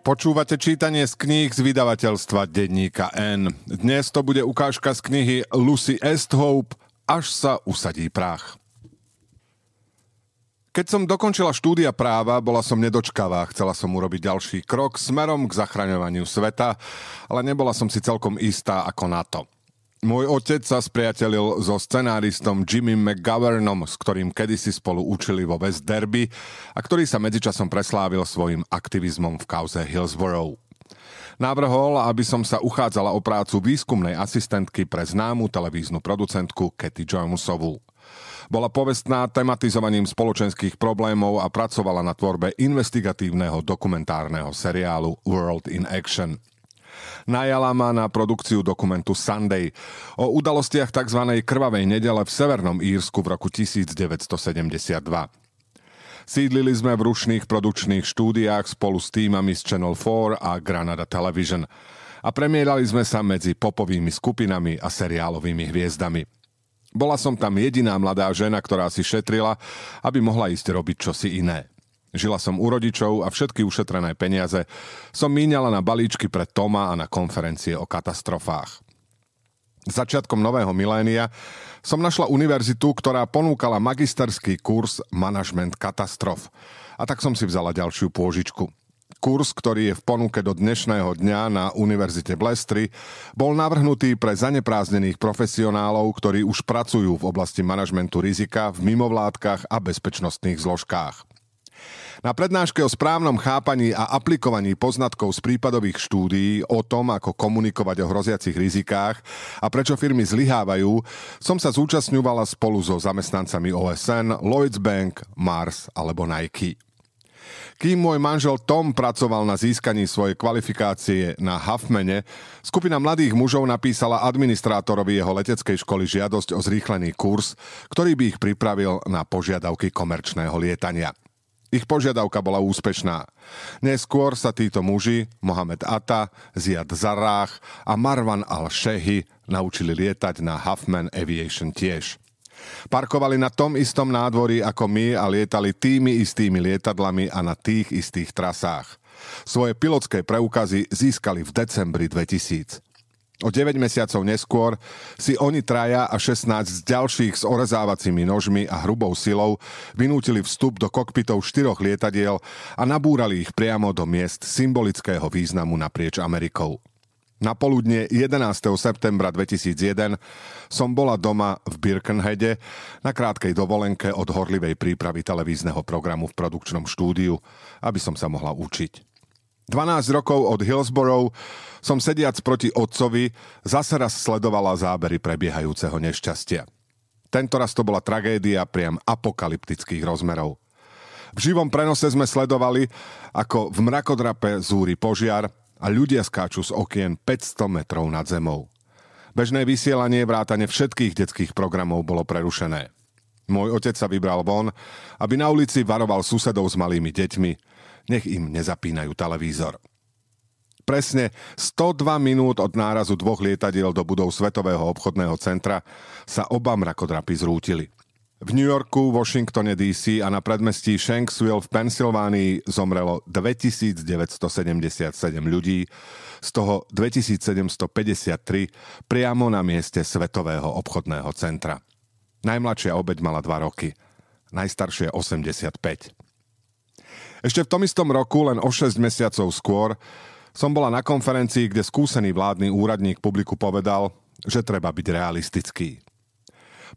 Počúvate čítanie z kníh z vydavateľstva Denníka N. Dnes to bude ukážka z knihy Lucy Esthope Až sa usadí prach. Keď som dokončila štúdia práva, bola som nedočkavá. Chcela som urobiť ďalší krok smerom k zachraňovaniu sveta, ale nebola som si celkom istá ako na to. Môj otec sa spriatelil so scenáristom Jimmy McGovernom, s ktorým kedysi spolu učili vo West Derby a ktorý sa medzičasom preslávil svojim aktivizmom v kauze Hillsborough. Navrhol, aby som sa uchádzala o prácu výskumnej asistentky pre známu televíznu producentku Katy Jonesovu. Bola povestná tematizovaním spoločenských problémov a pracovala na tvorbe investigatívneho dokumentárneho seriálu World in Action – Najala ma na produkciu dokumentu Sunday o udalostiach tzv. krvavej nedele v Severnom Írsku v roku 1972. Sídlili sme v rušných produkčných štúdiách spolu s týmami z Channel 4 a Granada Television a premierali sme sa medzi popovými skupinami a seriálovými hviezdami. Bola som tam jediná mladá žena, ktorá si šetrila, aby mohla ísť robiť čosi iné. Žila som u rodičov a všetky ušetrené peniaze som míňala na balíčky pre Toma a na konferencie o katastrofách. Začiatkom nového milénia som našla univerzitu, ktorá ponúkala magisterský kurz Management katastrof. A tak som si vzala ďalšiu pôžičku. Kurs, ktorý je v ponuke do dnešného dňa na Univerzite v Lestri, bol navrhnutý pre zanepráznených profesionálov, ktorí už pracujú v oblasti manažmentu rizika v mimovládkach a bezpečnostných zložkách. Na prednáške o správnom chápaní a aplikovaní poznatkov z prípadových štúdií o tom, ako komunikovať o hroziacich rizikách a prečo firmy zlyhávajú, som sa zúčastňovala spolu so zamestnancami OSN, Lloyds Bank, Mars alebo Nike. Kým môj manžel Tom pracoval na získaní svojej kvalifikácie na Huffmane, skupina mladých mužov napísala administrátorovi jeho leteckej školy žiadosť o zrýchlený kurz, ktorý by ich pripravil na požiadavky komerčného lietania. Ich požiadavka bola úspešná. Neskôr sa títo muži, Mohamed Atta, Ziad Zarrach a Marwan al-Shehi naučili lietať na Huffman Aviation tiež. Parkovali na tom istom nádvorí ako my a lietali tými istými lietadlami a na tých istých trasách. Svoje pilotské preukazy získali v decembri 2000. O 9 mesiacov neskôr si oni traja a 16 z ďalších s orezávacími nožmi a hrubou silou vynútili vstup do kokpitov štyroch lietadiel a nabúrali ich priamo do miest symbolického významu naprieč Amerikou. Na poludne 11. septembra 2001 som bola doma v Birkenheade na krátkej dovolenke od horlivej prípravy televízneho programu v produkčnom štúdiu, aby som sa mohla učiť. 12 rokov od Hillsborough som sediac proti otcovi zase raz sledovala zábery prebiehajúceho nešťastia. Tento raz to bola tragédia priam apokalyptických rozmerov. V živom prenose sme sledovali, ako v mrakodrape zúri požiar a ľudia skáču z okien 500 metrov nad zemou. Bežné vysielanie vrátane všetkých detských programov bolo prerušené. Môj otec sa vybral von, aby na ulici varoval susedov s malými deťmi, nech im nezapínajú televízor. Presne 102 minút od nárazu dvoch lietadiel do budov Svetového obchodného centra sa oba mrakodrapy zrútili. V New Yorku, Washingtone DC a na predmestí Shanksville v Pensylvánii zomrelo 2977 ľudí, z toho 2753 priamo na mieste Svetového obchodného centra. Najmladšia obeď mala 2 roky, najstaršia 85. Ešte v tom istom roku, len o 6 mesiacov skôr, som bola na konferencii, kde skúsený vládny úradník publiku povedal, že treba byť realistický.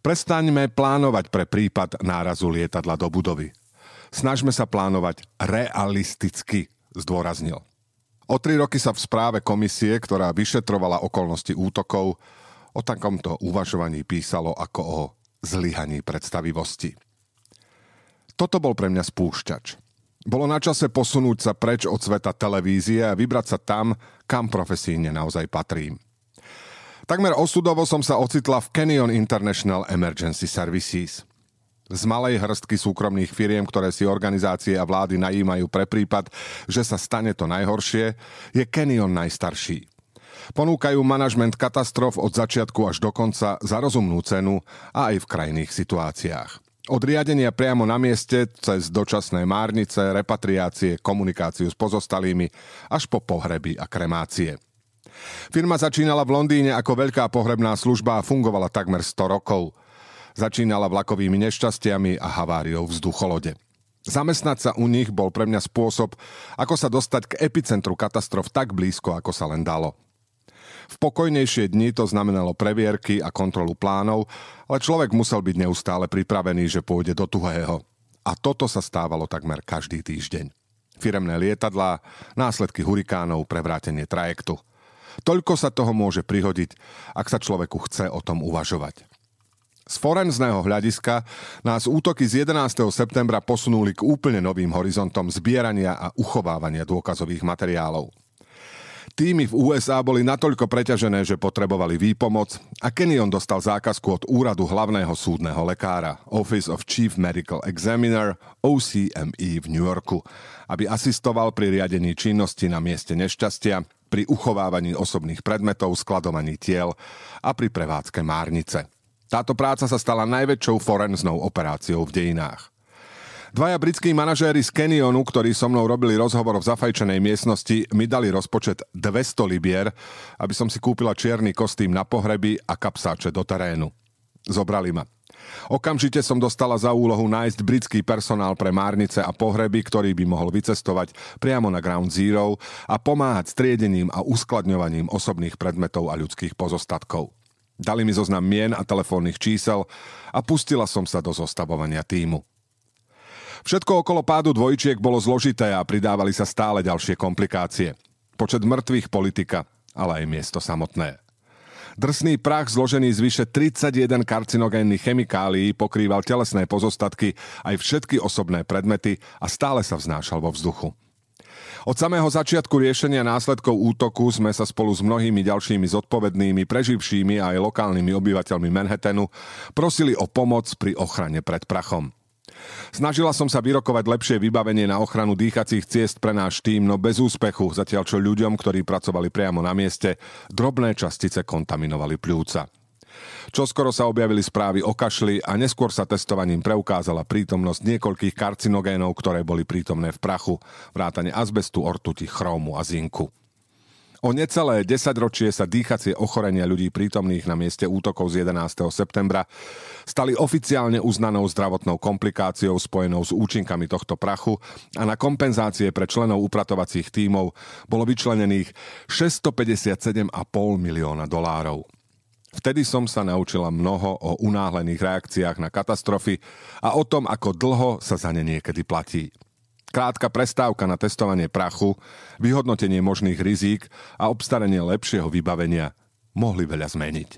Prestaňme plánovať pre prípad nárazu lietadla do budovy. Snažme sa plánovať realisticky, zdôraznil. O tri roky sa v správe komisie, ktorá vyšetrovala okolnosti útokov, o takomto uvažovaní písalo ako o zlyhaní predstavivosti. Toto bol pre mňa spúšťač. Bolo na čase posunúť sa preč od sveta televízie a vybrať sa tam, kam profesíne naozaj patrím. Takmer osudovo som sa ocitla v Canyon International Emergency Services. Z malej hrstky súkromných firiem, ktoré si organizácie a vlády najímajú pre prípad, že sa stane to najhoršie, je Canyon najstarší. Ponúkajú manažment katastrof od začiatku až do konca za rozumnú cenu a aj v krajných situáciách. Od riadenia priamo na mieste, cez dočasné márnice, repatriácie, komunikáciu s pozostalými, až po pohreby a kremácie. Firma začínala v Londýne ako veľká pohrebná služba a fungovala takmer 100 rokov. Začínala vlakovými nešťastiami a haváriou vzducholode. Zamestnať sa u nich bol pre mňa spôsob, ako sa dostať k epicentru katastrof tak blízko, ako sa len dalo. V pokojnejšie dni to znamenalo previerky a kontrolu plánov, ale človek musel byť neustále pripravený, že pôjde do tuhého. A toto sa stávalo takmer každý týždeň. Firemné lietadlá, následky hurikánov, prevrátenie trajektu. Toľko sa toho môže prihodiť, ak sa človeku chce o tom uvažovať. Z forenzného hľadiska nás útoky z 11. septembra posunuli k úplne novým horizontom zbierania a uchovávania dôkazových materiálov. Týmy v USA boli natoľko preťažené, že potrebovali výpomoc a Kenyon dostal zákazku od úradu hlavného súdneho lekára Office of Chief Medical Examiner OCME v New Yorku, aby asistoval pri riadení činnosti na mieste nešťastia, pri uchovávaní osobných predmetov, skladovaní tiel a pri prevádzke márnice. Táto práca sa stala najväčšou forenznou operáciou v dejinách. Dvaja britskí manažéri z Canyonu, ktorí so mnou robili rozhovor v zafajčenej miestnosti, mi dali rozpočet 200 libier, aby som si kúpila čierny kostým na pohreby a kapsáče do terénu. Zobrali ma. Okamžite som dostala za úlohu nájsť britský personál pre márnice a pohreby, ktorý by mohol vycestovať priamo na Ground Zero a pomáhať s triedením a uskladňovaním osobných predmetov a ľudských pozostatkov. Dali mi zoznam mien a telefónnych čísel a pustila som sa do zostavovania týmu. Všetko okolo pádu dvojčiek bolo zložité a pridávali sa stále ďalšie komplikácie. Počet mŕtvych politika, ale aj miesto samotné. Drsný prach zložený z vyše 31 karcinogénnych chemikálií pokrýval telesné pozostatky aj všetky osobné predmety a stále sa vznášal vo vzduchu. Od samého začiatku riešenia následkov útoku sme sa spolu s mnohými ďalšími zodpovednými, preživšími a aj lokálnymi obyvateľmi Manhattanu prosili o pomoc pri ochrane pred prachom. Snažila som sa vyrokovať lepšie vybavenie na ochranu dýchacích ciest pre náš tým, no bez úspechu, zatiaľ čo ľuďom, ktorí pracovali priamo na mieste, drobné častice kontaminovali pľúca. Čoskoro sa objavili správy o kašli a neskôr sa testovaním preukázala prítomnosť niekoľkých karcinogénov, ktoré boli prítomné v prachu, vrátane azbestu, ortuti, chrómu a zinku. O necelé desaťročie sa dýchacie ochorenia ľudí prítomných na mieste útokov z 11. septembra stali oficiálne uznanou zdravotnou komplikáciou spojenou s účinkami tohto prachu a na kompenzácie pre členov upratovacích tímov bolo vyčlenených 657,5 milióna dolárov. Vtedy som sa naučila mnoho o unáhlených reakciách na katastrofy a o tom, ako dlho sa za ne niekedy platí. Krátka prestávka na testovanie prachu, vyhodnotenie možných rizík a obstaranie lepšieho vybavenia mohli veľa zmeniť.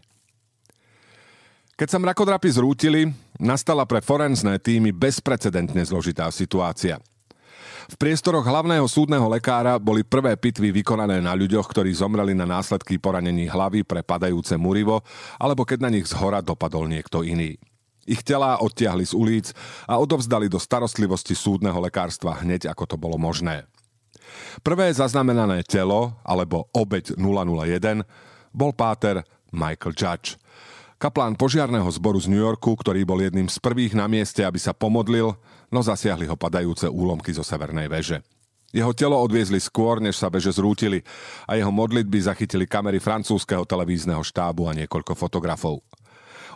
Keď sa mrakodrapy zrútili, nastala pre forenzné týmy bezprecedentne zložitá situácia. V priestoroch hlavného súdneho lekára boli prvé pitvy vykonané na ľuďoch, ktorí zomreli na následky poranení hlavy pre padajúce murivo, alebo keď na nich z hora dopadol niekto iný. Ich telá odtiahli z ulic a odovzdali do starostlivosti súdneho lekárstva hneď ako to bolo možné. Prvé zaznamenané telo, alebo obeď 001, bol páter Michael Judge. Kaplán požiarného zboru z New Yorku, ktorý bol jedným z prvých na mieste, aby sa pomodlil, no zasiahli ho padajúce úlomky zo severnej veže. Jeho telo odviezli skôr, než sa veže zrútili a jeho modlitby zachytili kamery francúzského televízneho štábu a niekoľko fotografov.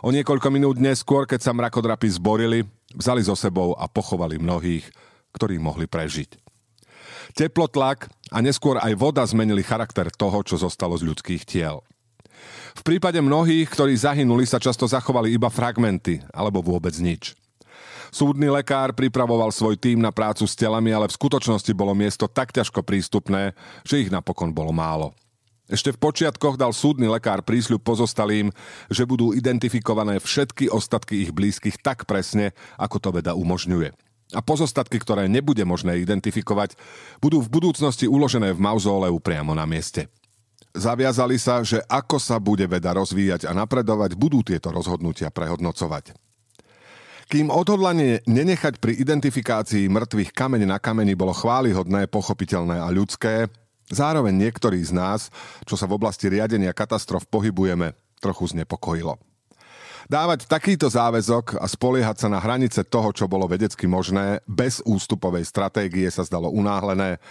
O niekoľko minút neskôr, keď sa mrakodrapy zborili, vzali so sebou a pochovali mnohých, ktorí mohli prežiť. Teplotlak a neskôr aj voda zmenili charakter toho, čo zostalo z ľudských tiel. V prípade mnohých, ktorí zahynuli, sa často zachovali iba fragmenty alebo vôbec nič. Súdny lekár pripravoval svoj tým na prácu s telami, ale v skutočnosti bolo miesto tak ťažko prístupné, že ich napokon bolo málo. Ešte v počiatkoch dal súdny lekár prísľub pozostalým, že budú identifikované všetky ostatky ich blízkych tak presne, ako to veda umožňuje. A pozostatky, ktoré nebude možné identifikovať, budú v budúcnosti uložené v mauzóleu priamo na mieste. Zaviazali sa, že ako sa bude veda rozvíjať a napredovať, budú tieto rozhodnutia prehodnocovať. Kým odhodlanie nenechať pri identifikácii mŕtvych kameň na kameni bolo chválihodné, pochopiteľné a ľudské, Zároveň niektorí z nás, čo sa v oblasti riadenia katastrof pohybujeme, trochu znepokojilo. Dávať takýto záväzok a spoliehať sa na hranice toho, čo bolo vedecky možné, bez ústupovej stratégie sa zdalo unáhlené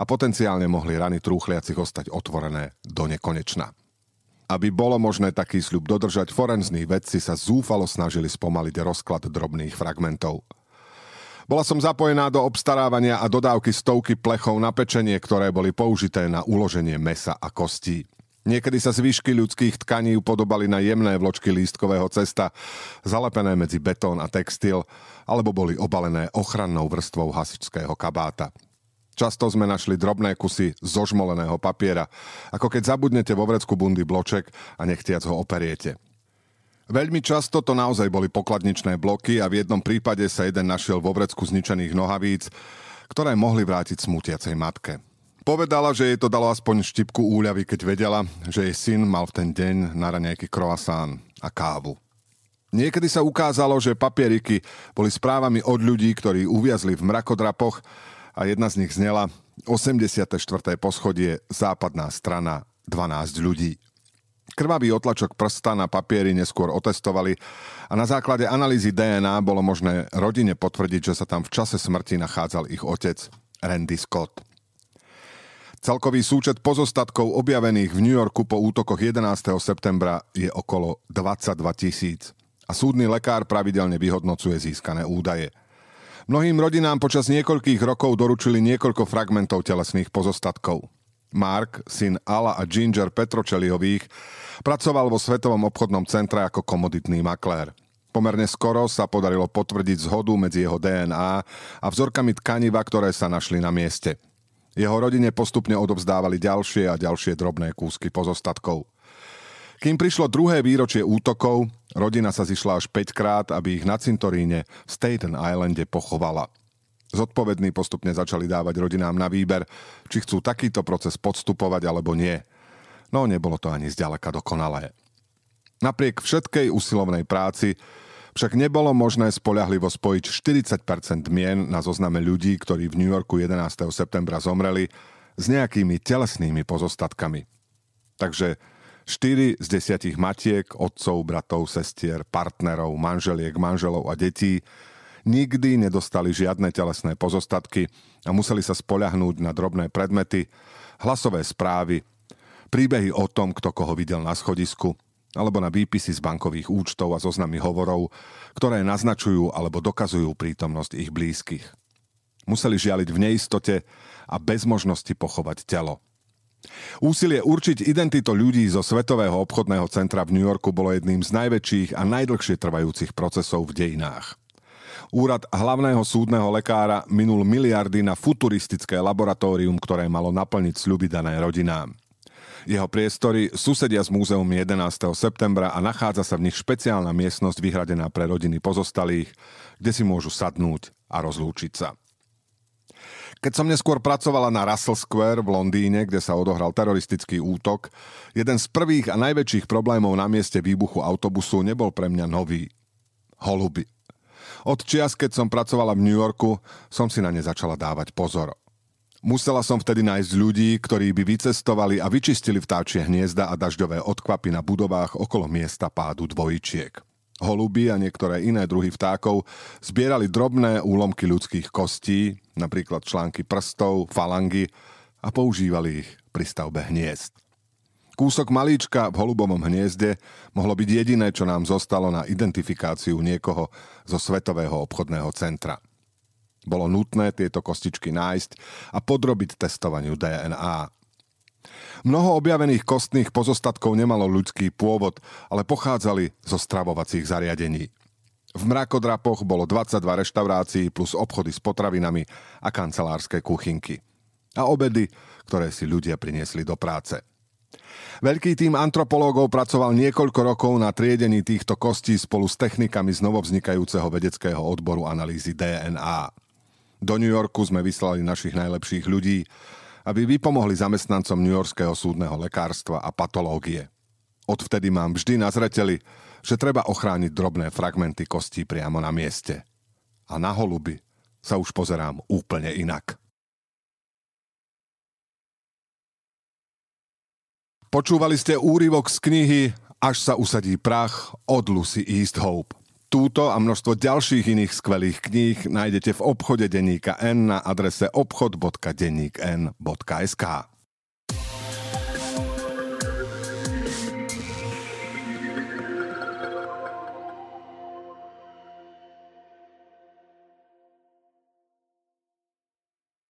a potenciálne mohli rany trúchliacich ostať otvorené do nekonečna. Aby bolo možné taký sľub dodržať, forenzní vedci sa zúfalo snažili spomaliť rozklad drobných fragmentov. Bola som zapojená do obstarávania a dodávky stovky plechov na pečenie, ktoré boli použité na uloženie mesa a kostí. Niekedy sa zvyšky ľudských tkaní upodobali na jemné vločky lístkového cesta, zalepené medzi betón a textil, alebo boli obalené ochrannou vrstvou hasičského kabáta. Často sme našli drobné kusy zožmoleného papiera, ako keď zabudnete vo vrecku bundy bloček a nechtiac ho operiete. Veľmi často to naozaj boli pokladničné bloky a v jednom prípade sa jeden našiel vo vrecku zničených nohavíc, ktoré mohli vrátiť smutiacej matke. Povedala, že jej to dalo aspoň štipku úľavy, keď vedela, že jej syn mal v ten deň na raňajky croissant a kávu. Niekedy sa ukázalo, že papieriky boli správami od ľudí, ktorí uviazli v mrakodrapoch a jedna z nich znela 84. poschodie, západná strana, 12 ľudí. Krvavý otlačok prsta na papieri neskôr otestovali a na základe analýzy DNA bolo možné rodine potvrdiť, že sa tam v čase smrti nachádzal ich otec, Randy Scott. Celkový súčet pozostatkov objavených v New Yorku po útokoch 11. septembra je okolo 22 tisíc a súdny lekár pravidelne vyhodnocuje získané údaje. Mnohým rodinám počas niekoľkých rokov doručili niekoľko fragmentov telesných pozostatkov. Mark, syn Ala a Ginger Petročeliových, pracoval vo Svetovom obchodnom centre ako komoditný maklér. Pomerne skoro sa podarilo potvrdiť zhodu medzi jeho DNA a vzorkami tkaniva, ktoré sa našli na mieste – jeho rodine postupne odovzdávali ďalšie a ďalšie drobné kúsky pozostatkov. Kým prišlo druhé výročie útokov, rodina sa zišla až 5 krát, aby ich na cintoríne v Staten Islande pochovala. Zodpovední postupne začali dávať rodinám na výber, či chcú takýto proces podstupovať alebo nie. No nebolo to ani zďaleka dokonalé. Napriek všetkej usilovnej práci však nebolo možné spoľahlivo spojiť 40% mien na zozname ľudí, ktorí v New Yorku 11. septembra zomreli, s nejakými telesnými pozostatkami. Takže 4 z 10 matiek, otcov, bratov, sestier, partnerov, manželiek, manželov a detí nikdy nedostali žiadne telesné pozostatky a museli sa spoľahnúť na drobné predmety, hlasové správy, príbehy o tom, kto koho videl na schodisku – alebo na výpisy z bankových účtov a zoznamy hovorov, ktoré naznačujú alebo dokazujú prítomnosť ich blízkych. Museli žialiť v neistote a bez možnosti pochovať telo. Úsilie určiť identitu ľudí zo Svetového obchodného centra v New Yorku bolo jedným z najväčších a najdlhšie trvajúcich procesov v dejinách. Úrad hlavného súdneho lekára minul miliardy na futuristické laboratórium, ktoré malo naplniť sľuby dané rodinám. Jeho priestory susedia s múzeum 11. septembra a nachádza sa v nich špeciálna miestnosť vyhradená pre rodiny pozostalých, kde si môžu sadnúť a rozlúčiť sa. Keď som neskôr pracovala na Russell Square v Londýne, kde sa odohral teroristický útok, jeden z prvých a najväčších problémov na mieste výbuchu autobusu nebol pre mňa nový. Holuby. Od čias, keď som pracovala v New Yorku, som si na ne začala dávať pozor. Musela som vtedy nájsť ľudí, ktorí by vycestovali a vyčistili vtáčie hniezda a dažďové odkvapy na budovách okolo miesta pádu dvojčiek. Holuby a niektoré iné druhy vtákov zbierali drobné úlomky ľudských kostí, napríklad články prstov, falangy a používali ich pri stavbe hniezd. Kúsok malíčka v holubovom hniezde mohlo byť jediné, čo nám zostalo na identifikáciu niekoho zo Svetového obchodného centra – bolo nutné tieto kostičky nájsť a podrobiť testovaniu DNA. Mnoho objavených kostných pozostatkov nemalo ľudský pôvod, ale pochádzali zo stravovacích zariadení. V mrakodrapoch bolo 22 reštaurácií plus obchody s potravinami a kancelárske kuchynky. A obedy, ktoré si ľudia priniesli do práce. Veľký tým antropológov pracoval niekoľko rokov na triedení týchto kostí spolu s technikami z novovznikajúceho vedeckého odboru analýzy DNA. Do New Yorku sme vyslali našich najlepších ľudí, aby vypomohli zamestnancom New Yorkského súdneho lekárstva a patológie. Odvtedy mám vždy na zreteli, že treba ochrániť drobné fragmenty kostí priamo na mieste. A na holuby sa už pozerám úplne inak. Počúvali ste úryvok z knihy Až sa usadí prach od Lucy East Hope. Túto a množstvo ďalších iných skvelých kníh nájdete v obchode Denníka N na adrese obchod.denníkn.sk.